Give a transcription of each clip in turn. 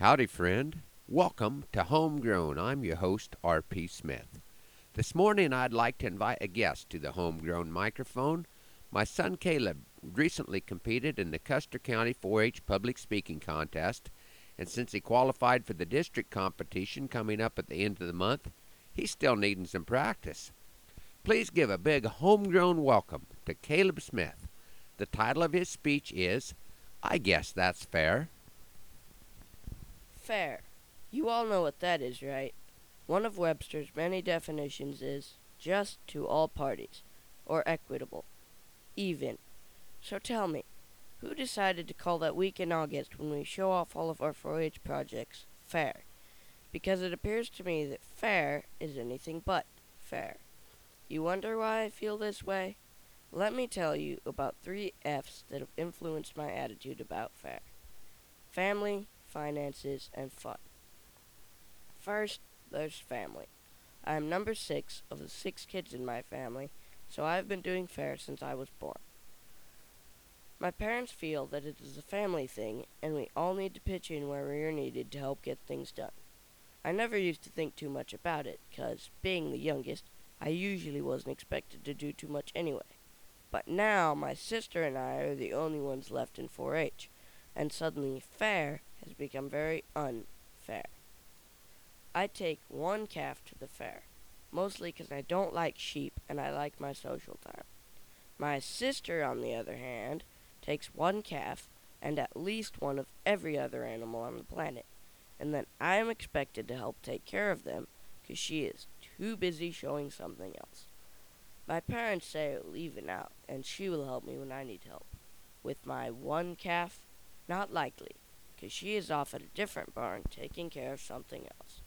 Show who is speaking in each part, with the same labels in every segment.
Speaker 1: Howdy, friend. Welcome to Homegrown. I'm your host, R.P. Smith. This morning, I'd like to invite a guest to the Homegrown microphone. My son Caleb recently competed in the Custer County 4 H Public Speaking Contest, and since he qualified for the district competition coming up at the end of the month, he's still needing some practice. Please give a big homegrown welcome to Caleb Smith. The title of his speech is I Guess That's Fair.
Speaker 2: Fair. You all know what that is, right? One of Webster's many definitions is just to all parties, or equitable, even. So tell me, who decided to call that week in August when we show off all of our 4 H projects fair? Because it appears to me that fair is anything but fair. You wonder why I feel this way? Let me tell you about three F's that have influenced my attitude about fair family, finances, and fun. First, there's family. I am number six of the six kids in my family, so I have been doing fair since I was born. My parents feel that it is a family thing, and we all need to pitch in where we are needed to help get things done. I never used to think too much about it, because, being the youngest, I usually wasn't expected to do too much anyway. But now my sister and I are the only ones left in 4 H, and suddenly fair has become very unfair. I take one calf to the fair, mostly because I don't like sheep and I like my social time. My sister, on the other hand, takes one calf and at least one of every other animal on the planet, and then I am expected to help take care of them because she is too busy showing something else. My parents say leave it out, and she will help me when I need help. With my one calf, not likely, because she is off at a different barn taking care of something else.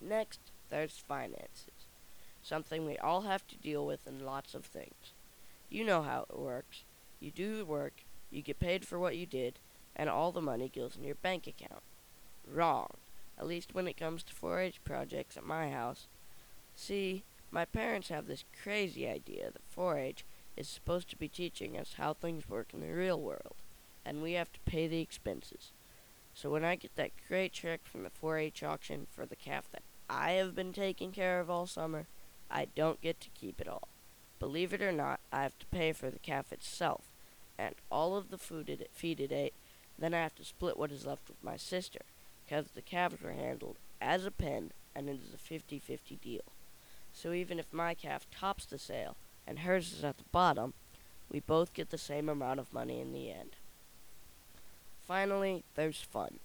Speaker 2: Next, there's finances, something we all have to deal with in lots of things. You know how it works. You do the work, you get paid for what you did, and all the money goes in your bank account. Wrong, at least when it comes to 4 H projects at my house. See, my parents have this crazy idea that 4 H is supposed to be teaching us how things work in the real world, and we have to pay the expenses. So when I get that great check from the 4 H auction for the calf that I have been taking care of all summer, I don't get to keep it all. Believe it or not, I have to pay for the calf itself, and all of the food it feed it ate. Then I have to split what is left with my sister, because the calves were handled as a pen, and it is a 50-50 deal. So even if my calf tops the sale and hers is at the bottom, we both get the same amount of money in the end. Finally, there's fun.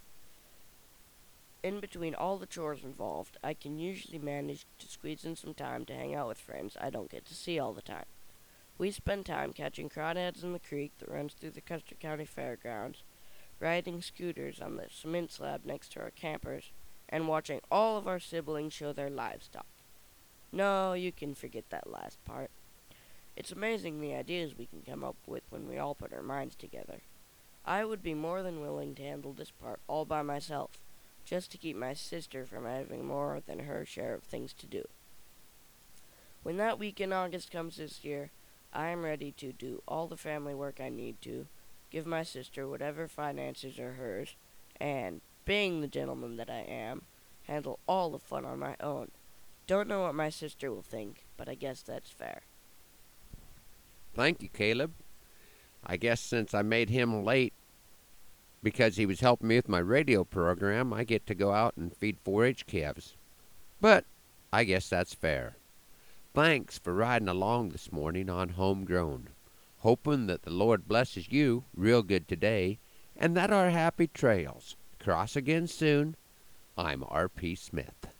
Speaker 2: In between all the chores involved, I can usually manage to squeeze in some time to hang out with friends I don't get to see all the time. We spend time catching crawdads in the creek that runs through the Custer County Fairgrounds, riding scooters on the cement slab next to our campers, and watching all of our siblings show their livestock. No, you can forget that last part. It's amazing the ideas we can come up with when we all put our minds together. I would be more than willing to handle this part all by myself just to keep my sister from having more than her share of things to do. When that week in August comes this year, I am ready to do all the family work I need to, give my sister whatever finances are hers, and, being the gentleman that I am, handle all the fun on my own. Don't know what my sister will think, but I guess that's fair.
Speaker 1: Thank you, Caleb. I guess since I made him late because he was helping me with my radio program, I get to go out and feed 4 H calves. But I guess that's fair. Thanks for riding along this morning on Homegrown. Hoping that the Lord blesses you real good today and that our happy trails cross again soon. I'm R.P. Smith.